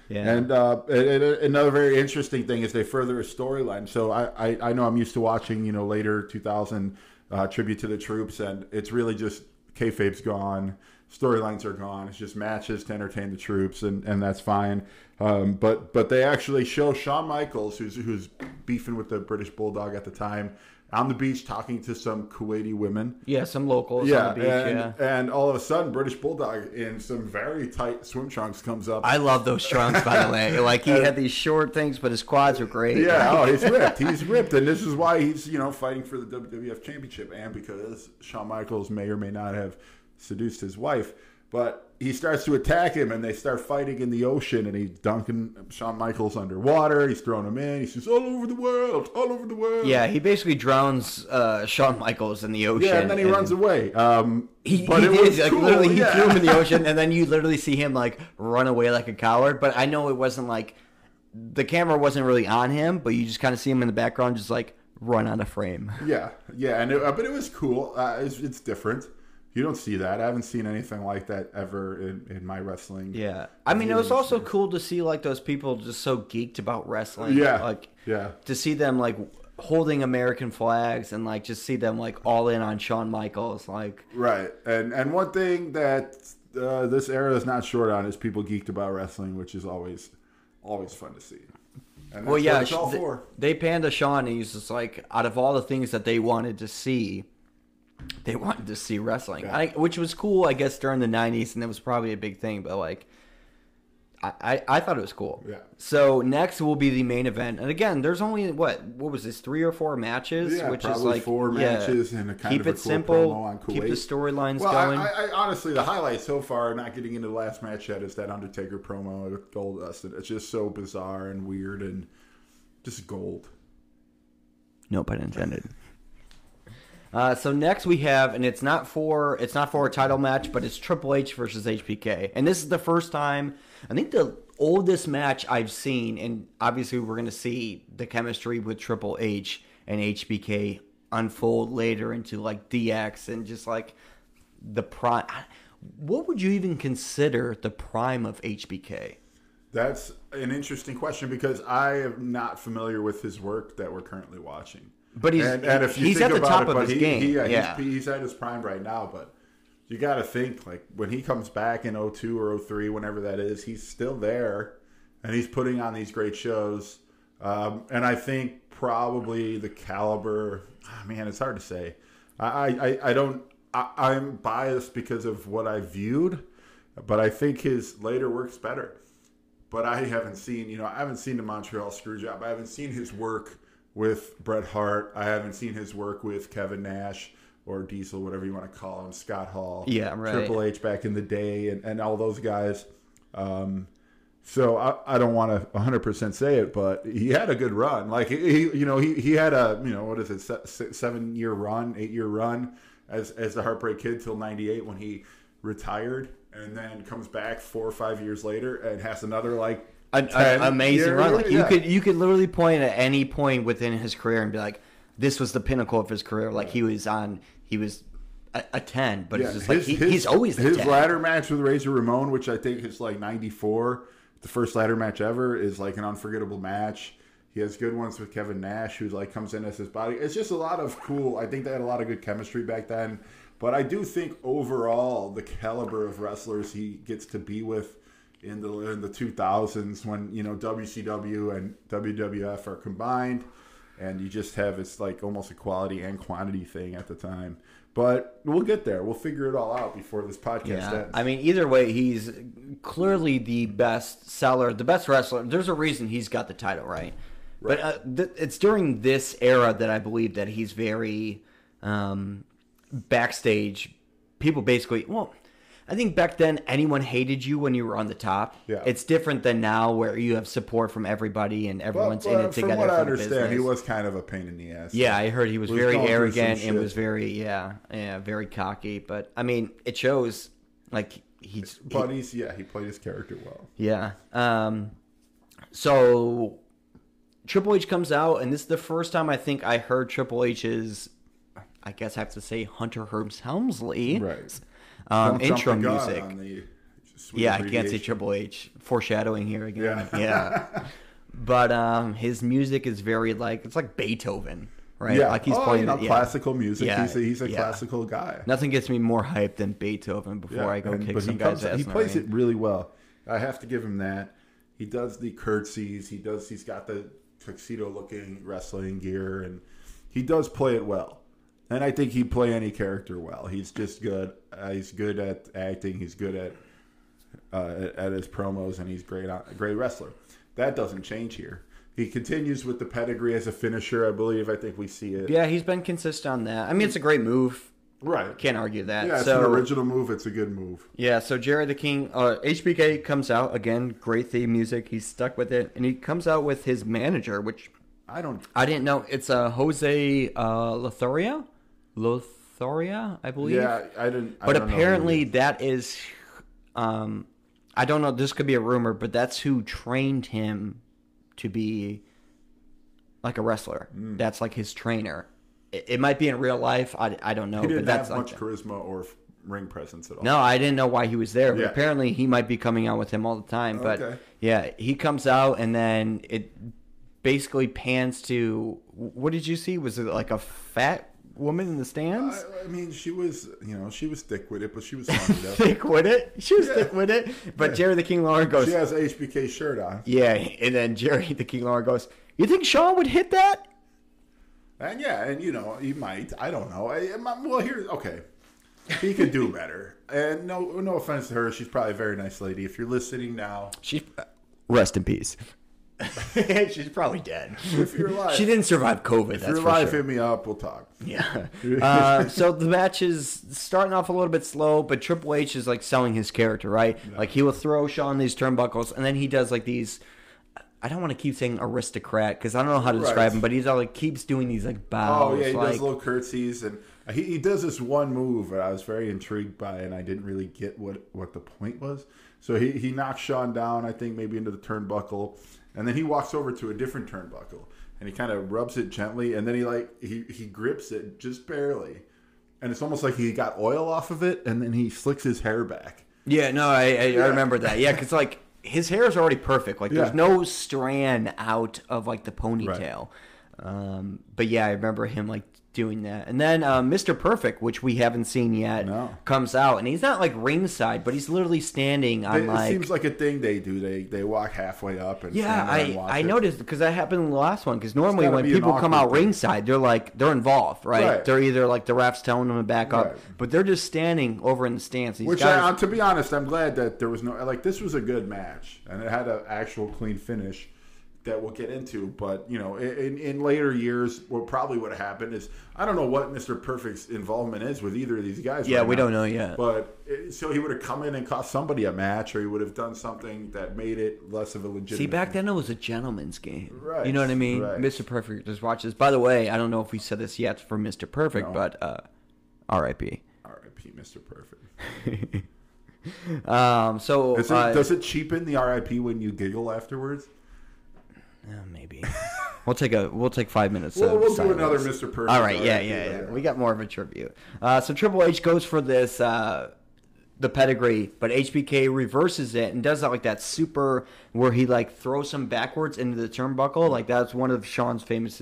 Yeah. And, uh, and another very interesting thing is they further a storyline. So I, I, I know I'm used to watching, you know, later 2000 uh, tribute to the troops, and it's really just kayfabe's gone, storylines are gone. It's just matches to entertain the troops, and, and that's fine. Um, but but they actually show Shawn Michaels, who's who's beefing with the British Bulldog at the time, on the beach talking to some Kuwaiti women. yeah, some locals Yeah, on the beach. and, yeah. and all of a sudden, British Bulldog in some very tight swim trunks comes up. I love those trunks, by the way. *laughs* Like he had these short things, but his quads are great. Yeah, *laughs* oh, he's ripped. He's ripped, and this is why he's you know fighting for the WWF Championship, and because Shawn Michaels may or may not have seduced his wife, but he starts to attack him, and they start fighting in the ocean, and he's dunking Shawn Michaels underwater. He's throwing him in. He says, "All over the world, all over the world." Yeah, he basically drowns uh, Shawn Michaels in the ocean. yeah, and then he runs away. Um, He, but he it did, was like cool. literally, he yeah. threw him in the *laughs* ocean, and then you literally see him like run away like a coward. But I know it wasn't like the camera wasn't really on him, but you just kind of see him in the background, just like run out of frame. Yeah, yeah, and it, uh, but it was cool. Uh, it's, it's different. You don't see that. I haven't seen anything like that ever in, in my wrestling. Yeah, I mean, it was also cool to see like those people just so geeked about wrestling. Yeah, like yeah. to see them like holding American flags and like just see them like all in on Shawn Michaels. Like, Right, and and one thing that uh, this era is not short on is people geeked about wrestling, which is always always fun to see. And well, yeah, all for. they panned to Shawn, and he's just like, out of all the things that they wanted to see, they wanted to see wrestling, Yeah. I, which was cool, I guess, during the '90s, and it was probably a big thing. But like, I, I, I thought it was cool. Yeah. So next will be the main event, and again, there's only what what was this three or four matches, Yeah, which is like four yeah, matches and a kind keep of a it cool simple, promo on keep the storylines Well, going. I, I honestly, the highlight so far, not getting into the last match yet, is that Undertaker promo with Goldust. It's just so bizarre and weird and just gold. No pun intended. Uh, so next we have, and it's not for it's not for a title match, but it's Triple H versus HBK, and this is the first time I think the oldest match I've seen, and obviously we're going to see the chemistry with Triple H and HBK unfold later into like DX and just like the prime. What would you even consider the prime of HBK? That's an interesting question because I am not familiar with his work that we're currently watching. But he's- and, and if you he's at the top it, of his he, game, He, yeah. he's, he's at his prime right now. But you got to think like when he comes back in 02 or 03, whenever that is, he's still there, and he's putting on these great shows. Um, and I think probably the caliber. ah, Man, it's hard to say. I, I, I don't. I, I'm biased because of what I viewed, but I think his later work's better. But I haven't seen, you know, I haven't seen the Montreal Screwjob. I haven't seen his work with Bret Hart. I haven't seen his work with Kevin Nash or Diesel, whatever you want to call him, Scott Hall, Yeah, right. Triple H back in the day, and, and all those guys. Um, so I, I don't want to 100% say it, but he had a good run. Like he, you know, he, he had a you know what is it, se- se- seven year run, eight year run as as the Heartbreak Kid till '98 when he retired, and then comes back four or five years later and has another like An, an amazing year- run. Like you could you could literally point at any point within his career and be like, this was the pinnacle of his career. Like he was on, he was a, a ten, but it's just like he, he's always the his 10. ladder match with Razor Ramon, which I think is like '94, the first ladder match ever, is like an unforgettable match. He has good ones with Kevin Nash, who like comes in as his body. It's just a lot of cool. I think they had a lot of good chemistry back then. But I do think overall the caliber of wrestlers he gets to be with in the in the 2000s when you know WCW and WWF are combined and you just have it's like almost a quality and quantity thing at the time. But we'll get there. We'll figure it all out before this podcast Yeah, ends. I mean, either way, he's clearly the best seller, the best wrestler. There's a reason he's got the title, right? But uh, th- it's during this era that I believe that he's very um, backstage. People basically, well, I think back then anyone hated you when you were on the top. Yeah. It's different than now where you have support from everybody and everyone's in it from together what I understand, he was kind of a pain in the ass. Yeah, I heard he was, Was very going through some arrogant and was very yeah, yeah, very cocky. But I mean, it shows like he's he- But he's yeah, he played his character well. yeah. Um, so Triple H comes out, and this is the first time I think I heard Triple H's. I guess I have to say Hunter Hearst Helmsley. Right. Um, Don't intro music. on the sweet Yeah, I can't say. Triple H. Foreshadowing here again. Yeah. Yeah. *laughs* but um, his music is very like it's like Beethoven, right? Yeah, Like he's oh, playing you know, yeah. classical music. Yeah, He's a, he's a yeah. classical guy. Nothing gets me more hyped than Beethoven before I go and- kick but some he guy's ass. He plays it really well. I have to give him that. He does the curtsies. He does. He's got the tuxedo-looking wrestling gear, and he does play it well. And I think he'd play any character well. He's just good. Uh, he's good at acting. He's good at uh, at- his promos, and he's great. on- A great wrestler. That doesn't change here. He continues with the pedigree as a finisher. I believe. I think we see it. Yeah, he's been consistent on that. I mean, it's a great move. Right. Can't argue that. Yeah, it's so, an original move. It's a good move. Yeah, so Jerry the King, uh, HBK comes out again. Great theme music. He's stuck with it, and he comes out with his manager, which I don't. I didn't know. It's uh, Jose uh, Lothario, Lothario, I believe. Yeah, I didn't. I but apparently that is, um, I don't know. This could be a rumor, but that's who trained him to be like a wrestler. Hmm. That's like his trainer. It, it might be in real life. I, I don't know. he but didn't that's have like much charisma or ring presence at all. no, I didn't know why he was there. But Yeah. apparently, he might be coming out with him all the time. But Okay. yeah, he comes out, and then it basically pans to what did you see? Was it like a fat woman in the stands? I, I mean, she was, you know, she was thick with it, but she was *laughs* funny thick with it. She was thick with it. But Jerry the King Lawler goes, she has a HBK shirt on, yeah, and then Jerry the King Lawler goes, you think Shawn would hit that? and yeah, and you know, he might. I don't know. I, well, here, okay, he could do better. And no, no offense to her, she's probably a very nice lady. If you're listening now, She uh, rest in peace. *laughs* She's probably dead. if you're alive, She didn't survive COVID. If that's you're alive, sure. hit me up. We'll talk. Yeah. Uh, *laughs* so the match is starting off a little bit slow, but Triple H is like selling his character, right? Like he will throw Shawn these turnbuckles, and then he does like these. I don't want to keep saying aristocrat because I don't know how to describe Right. him, but he's all like keeps doing these like bows. Oh yeah, he like, does little curtsies, and he, he does this one move that I was very intrigued by, and I didn't really get what what the point was. So he he knocks Shawn down, I think maybe into the turnbuckle, and then he walks over to a different turnbuckle, and he kind of rubs it gently, and then he like he he grips it just barely, and it's almost like he got oil off of it, and then he slicks his hair back. Yeah, no, I, I, Yeah. I remember that. Yeah, because like his hair is already perfect. Like there's no strand out of like the ponytail. Um, but yeah, I remember him like doing that. And then uh, Mr. Perfect, which we haven't seen yet, No. comes out, and he's not like ringside, but he's literally standing on It, like. seems like a thing they do. They they walk halfway up and yeah, stand there and I watch I it. noticed because that happened in the last one. Because normally when be people come out ringside, they're like they're involved, right? Right. They're either like the refs telling them to back up, Right. but they're just standing over in the stands. These Which, guys, I, uh, to be honest, I'm glad that there was no like. This was a good match, and it had an actual clean finish that we'll get into. But you know, in, in later years, what probably would have happened is I don't know what Mr. Perfect's involvement is with either of these guys. Yeah, right we now. don't know yet. But so he would have come in and cost somebody a match, or he would have done something that made it less of a legitimate. See, back then it was a gentleman's game. Right, You know what I mean? right. Mr. Perfect just watch this. By the way, I don't know if we said this yet for Mr. Perfect, No. but uh, R.I.P. R.I.P. Mr. Perfect. *laughs* Um, so it, uh, does it cheapen the R.I.P. when you giggle afterwards? Uh, maybe *laughs* we'll take a we'll take five minutes. We'll, of we'll do another Mr. Perfect. All right, yeah, R.I.P. yeah, yeah. We got more of a tribute. Uh, so Triple H goes for this uh, the pedigree, but HBK reverses it and does that like that super where he like throws him backwards into the turnbuckle. Like that's one of Shawn's famous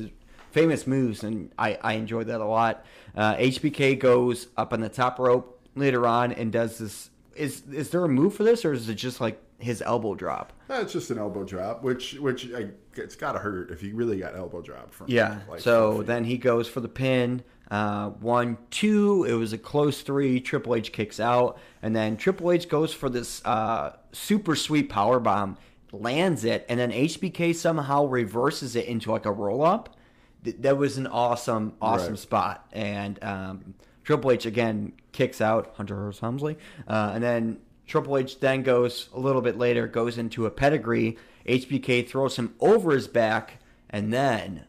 famous moves, and I I enjoyed that a lot. Uh, HBK goes up on the top rope later on and does this. Is is there a move for this, or is it just like his elbow drop? That's just an elbow drop, which which I, it's got to hurt if you really got elbow drop from. Yeah. like, so then he goes for the pin. Uh, one, two. It was a close three. Triple H kicks out, and then Triple H goes for this uh, super sweet power bomb, lands it, and then HBK somehow reverses it into like a roll up. Th- that was an awesome, awesome Right. spot, and um, Triple H again kicks out Hunter Hearst Helmsley, uh, and then Triple H then goes a little bit later goes into a pedigree. HBK throws him over his back, and then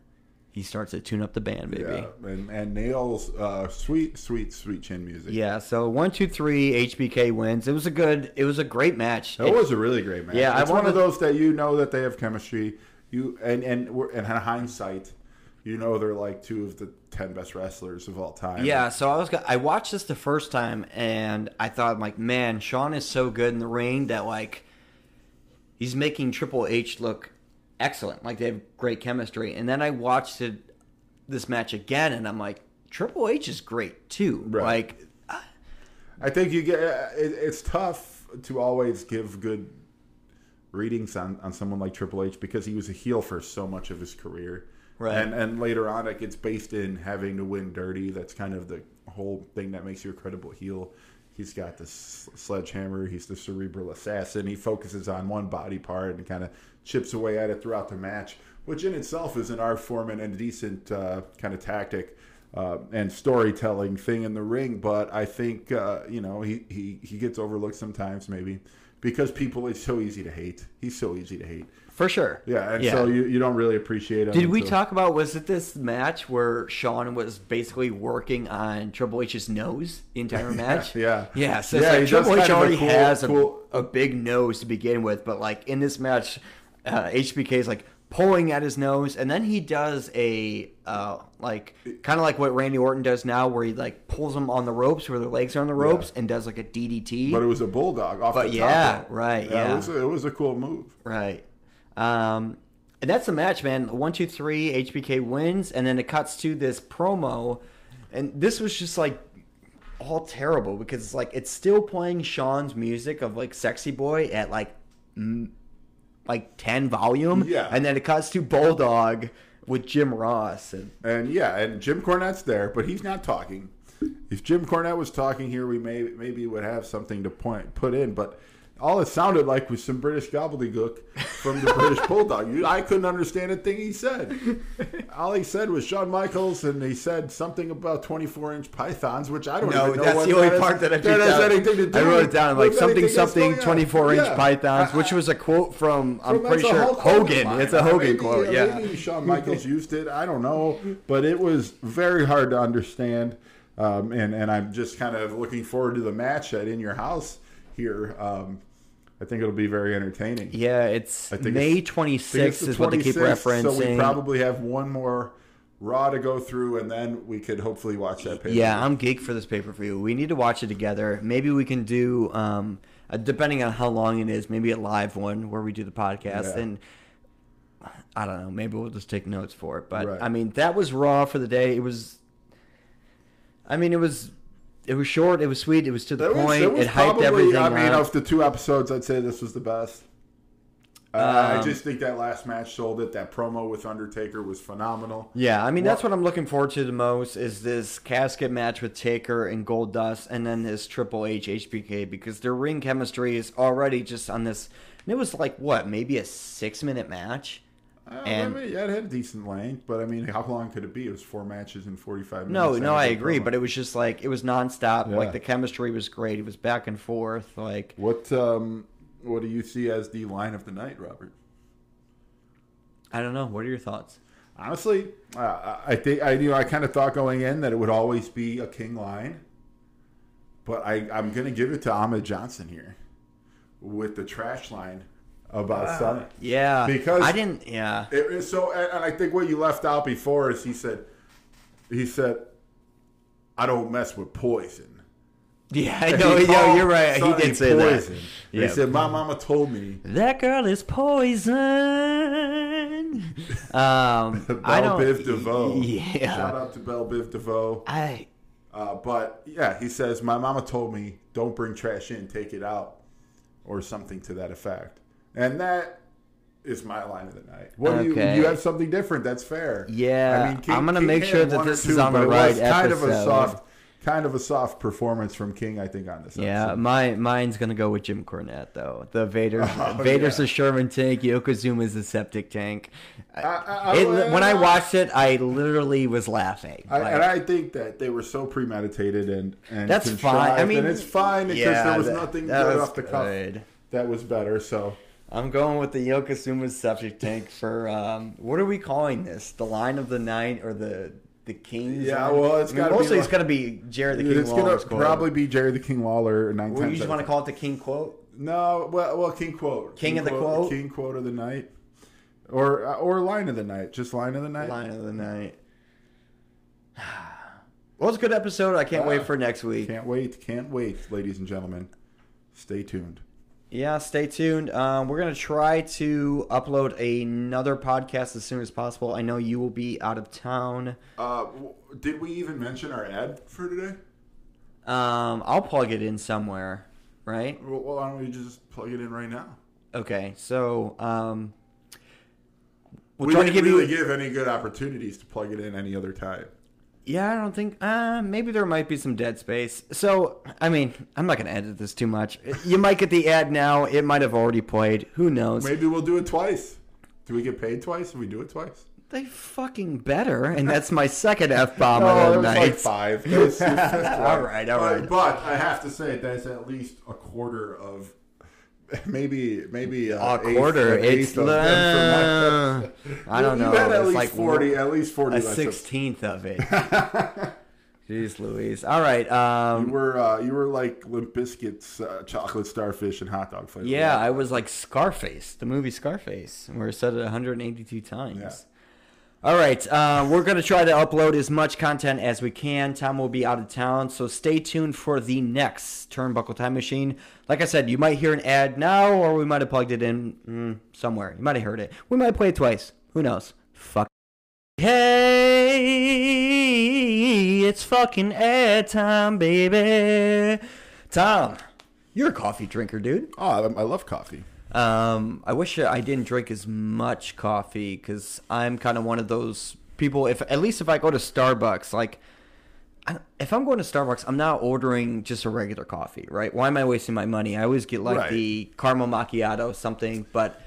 he starts to tune up the band, baby. yeah, and, and nails uh, sweet, sweet, sweet chin music. Yeah, so one, two, three, HBK wins. It was a good, it was a great match. That It- was a really great match. Yeah, I it's one of those that you know that they have chemistry. You and and and in hindsight, you know they're like two of the ten best wrestlers of all time. Yeah, so I was I watched this the first time and I thought like, man, Shawn is so good in the ring that like he's making Triple H look excellent. Like they have great chemistry. And then I watched it this match again and I'm like, Triple H is great too. Right. Like I think you get uh, it, it's tough to always give good readings on, on someone like Triple H because he was a heel for so much of his career. Right. And and later on it gets based in having to win dirty. That's kind of the whole thing that makes you a credible heel. He's got this sledgehammer. He's the cerebral assassin. He focuses on one body part and kind of chips away at it throughout the match, which in itself is an art form and a decent uh, kind of tactic uh, and storytelling thing in the ring. But I think uh, you know he, he he gets overlooked sometimes maybe because people it's so easy to hate. He's so easy to hate. For sure. Yeah, and so you, you don't really appreciate him. Did we until- talk about was it this match where Shawn was basically working on Triple H's nose the entire *laughs* match? yeah. Yeah, so Yeah, it's does like Triple H a already cool- has a, cool- a big nose to begin with, but like in this match, uh, HBK is like pulling at his nose, and then he does a uh, like kind of like what Randy Orton does now, where he like pulls them on the ropes where their legs are on the ropes and does like a DDT. But it was a bulldog off But the yeah, rope. right, It yeah. was, a, it was a cool move. Right. Um, and that's the match, man. One, two, three. HBK wins, and then it cuts to this promo, and this was just like all terrible because it's like it's still playing Shawn's music of like "Sexy Boy" at like m- like ten volume, Yeah. and then it cuts to Bulldog with Jim Ross, and And yeah, and Jim Cornette's there, but he's not talking. If Jim Cornette was talking here, we may maybe would have something to point put in, but all it sounded like was some British gobbledygook from the British Bulldog. I couldn't understand a thing he said. All he said was Shawn Michaels, and he said something about 24 inch pythons, which I don't No, know that's the only that is- part that I that has anything to do I wrote it down like something, something, 24 inch Yeah. pythons, which was a quote from I'm that's pretty sure Hogan. line. It's a Hogan maybe, quote, uh, yeah. Maybe Shawn Michaels used it. I don't know, but it was very hard to understand. Um, and and I'm just kind of looking forward to the match at In Your House here. Um, I think it'll be very entertaining. Yeah, it's I think May it's- I think 26th it's the is what they keep 26th, referencing. So we probably have one more Raw to go through, and then we could hopefully watch that. pay-per-view. yeah, I'm geek for this pay per view. We need to watch it together. Maybe we can do, um, uh, depending on how long it is, maybe a live one where we do the podcast. Yeah. And I don't know, maybe we'll just take notes for it. But Right. I mean, that was Raw for the day. It was I mean, it was it was short, it was sweet, it was to the That was- point, that was it hyped probably- everything I mean, up. of the two episodes, I'd say this was the best. Uh, I Um, just think that last match sold it. That promo with Undertaker was phenomenal. Yeah, I mean that's What- what I'm looking forward to the most is this casket match with Taker and Goldust, and then this Triple H HBK because their ring chemistry is already just on this. And it was like what, maybe a six minute match. Uh, And- I mean, yeah, it had a decent length, but I mean, how long could it be? It was four matches in 45 minutes. No, no, I agree, but it was just like it was nonstop. Yeah. Like the chemistry was great. It was back and forth. Like What um, what do you see as the line of the night, Robert? I don't know. What are your thoughts? Honestly, uh, I think I you know I kind of thought going in that it would always be a king line, but I I'm gonna give it to Ahmed Johnson here with the trash line about Sunny. Yeah, Because- I didn't. Yeah, It, it- so, and and I think what you left out before is he said, he said, I don't mess with poison. yeah. I know. yo, you're right. He did say poison. that. He said, my mama told me. That girl is poison. Um, *laughs* Bell I don't. Biv DeVoe. Yeah. Shout out to Bell Biv DeVoe. I Uh, but yeah, he says, my mama told me, don't bring trash in, take it out, or something to that effect. And that is my line of the night. What do you? You have something different. That's fair. Yeah, I'm gonna make sure that this is on the right was kind of a soft, kind of a soft performance from King. I think on this. yeah, episode. my mine's gonna go with Jim Cornette though. The Vader, *laughs* Oh, Vader's yeah. a Sherman tank. Yokozuna's a septic tank. I- I- It- I- when I watched it, I literally was laughing. I, Like, and I think that they were so premeditated and, and That's contrived, fine. I mean, and it's fine because yeah, there was that- nothing that good was off the cuff good. that was better. So I'm going with the Yokozuna's septic tank for um, what are we calling this? The line of the night or the the King's? Yeah, line? well, it's I mean, gotta be mostly it's like- gonna be Jared the King it's gonna quote. probably be Jerry the King Lawler. Nine times you just want to call it the King quote? No, well, well, King quote, King of the quote? King quote of the night, or uh, or line of the night, just line of the night. Line of the night. *sighs* Well, it's a good episode. I can't wait Ah, for next week. Can't wait, can't wait, ladies and gentlemen. Stay tuned. Yeah, stay tuned. Um, we're gonna try to upload another podcast as soon as possible. I know you will be out of town. Uh, w- did we even mention our ad for today? Um, I'll plug it in somewhere, right? Well, why don't we just plug it in right now? Okay, so um, we'll we try didn't to give really you. give any good opportunities to plug it in any other time. Yeah, I don't think. Uh, maybe there might be some dead space. So, I mean, I'm not gonna edit this too much. You might get the ad now. It might have already played. Who knows? Maybe we'll do it twice. Do we get paid twice if we do it twice? They fucking better, and that's my second f *laughs* bomb No, of the was like night. five. It was your fifth one. All right, all but, right. But I have to say that's at least a quarter of, *laughs* maybe maybe uh, A quarter. It's eighth of them the. my- *laughs* I don't You know. it's least like forty. At least forty. A sixteenth of it. *laughs* Jeez, Louise. All right. You Um. were uh, you were like Limp Bizkit's, uh, chocolate starfish, and hot dog flavor. Yeah, I was like Scarface, the movie Scarface, where it said it 182 times. Yeah. All right, uh, we're going to try to upload as much content as we can. Tom will be out of town, so stay tuned for the next Turnbuckle Time Machine. Like I said, you might hear an ad now, or we might have plugged it in mm, somewhere. You might have heard it. We might play it twice. Who knows? Fuck. Hey, it's fucking ad time, baby. Tom, you're a coffee drinker, dude. Oh, I, I love coffee. Um, I wish I didn't drink as much coffee because I'm kind of one of those people. If at least if I go to Starbucks, like I, if I'm going to Starbucks, I'm not ordering just a regular coffee, right? Why am I wasting my money? I always get like Right. the caramel macchiato, something. But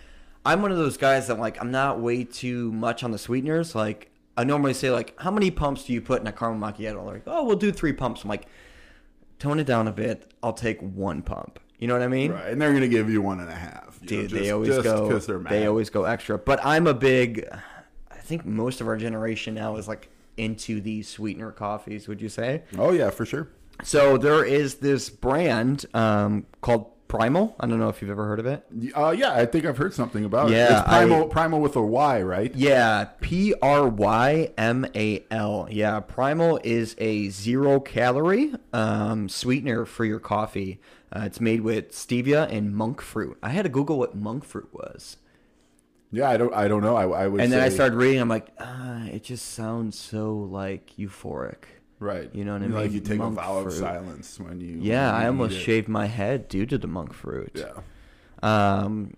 I'm one of those guys that like I'm not way too much on the sweeteners. Like I normally say, like how many pumps do you put in a caramel macchiato? They're like, oh, we'll do three pumps. I'm like, tone it down a bit. I'll take one pump. You know what I mean? Right, and they're gonna give you one and a half. you know, Dude, just- they always go. 'cause they're mad. They always go extra. But I'm a big. I think most of our generation now is like into these sweetener coffees. Would you say? Oh yeah, for sure. So there is this brand um, called Prymal. I don't know if you've ever heard of it. Uh, yeah, I think I've heard something about it. Yeah, Prymal, I- Prymal with a Y, right? Yeah, P R Y M A L. Yeah, Prymal is a zero calorie um, sweetener for your coffee. Uh, it's made with stevia and monk fruit. I had to Google what monk fruit was. Yeah, I don't, I don't know. I, I would. And then I started reading. I'm like, ah, it just sounds so like euphoric. Right. You know what I mean? Like you take Monk a vow of silence when you. Yeah, when I almost shaved my head due to the monk fruit. Yeah. Um,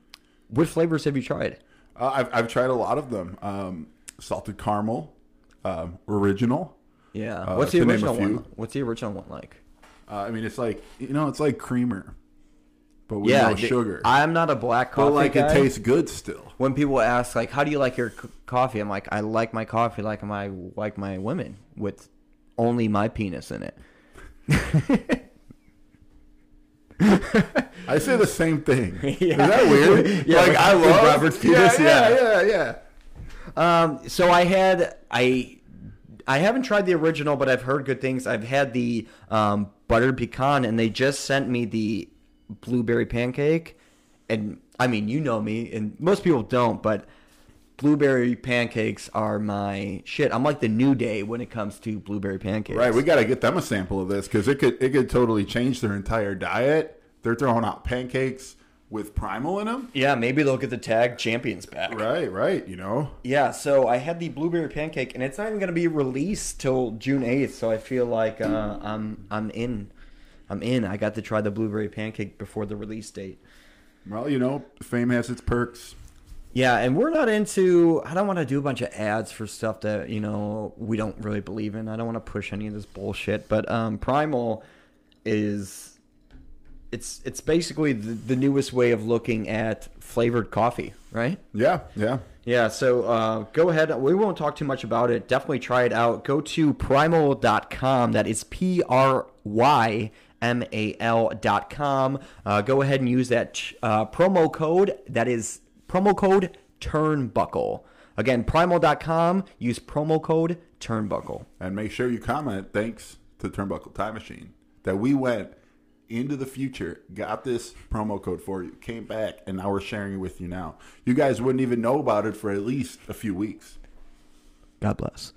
what flavors have you tried? Uh, I've, I've tried a lot of them. Um, salted caramel, um, original. Yeah. Uh, What's the to name a original one? What's the original one like? Uh, I mean, it's like you know, it's like creamer, but with yeah, no sugar. I'm not a black coffee but like guy. it tastes good still. when people ask like, "How do you like your c- coffee?" I'm like, "I like my coffee like my like my women with only my penis in it." I say the same thing. *laughs* Is that weird? *laughs* Yeah, like I love Robert's yeah, penis, yeah, yeah. yeah, yeah. Um, so I had I I haven't tried the original, but I've heard good things. I've had the um, buttered pecan, and they just sent me the blueberry pancake. And I mean, you know me, and most people don't, but blueberry pancakes are my shit. I'm like the new day when it comes to blueberry pancakes. Right, we got to get them a sample of this because it could it could totally change their entire diet. They're throwing out pancakes with Prymal in them. yeah, maybe they'll get the tag champions back. Right, right. You know, Yeah, so I had the blueberry pancake, and it's not even going to be released till June eighth. So I feel like uh, I'm I'm in, I'm in. I got to try the blueberry pancake before the release date. well, you know, fame has its perks. Yeah, and we're not into. I don't want to do a bunch of ads for stuff that you know we don't really believe in. I don't want to push any of this bullshit. But um, Primal is. It's it's basically the, the newest way of looking at flavored coffee, right? Yeah, yeah. Yeah, so uh, go ahead. We won't talk too much about it. Definitely try it out. Go to prymal.com. That is P R Y M A L.com. Uh, go ahead and use that uh, promo code. That is promo code Turnbuckle. Again, prymal.com. Use promo code Turnbuckle. And make sure you comment. Thanks to Turnbuckle Time Machine that we went into the future, got this promo code for you, came back, and now we're sharing it with you now. You guys wouldn't even know about it for at least a few weeks. God bless.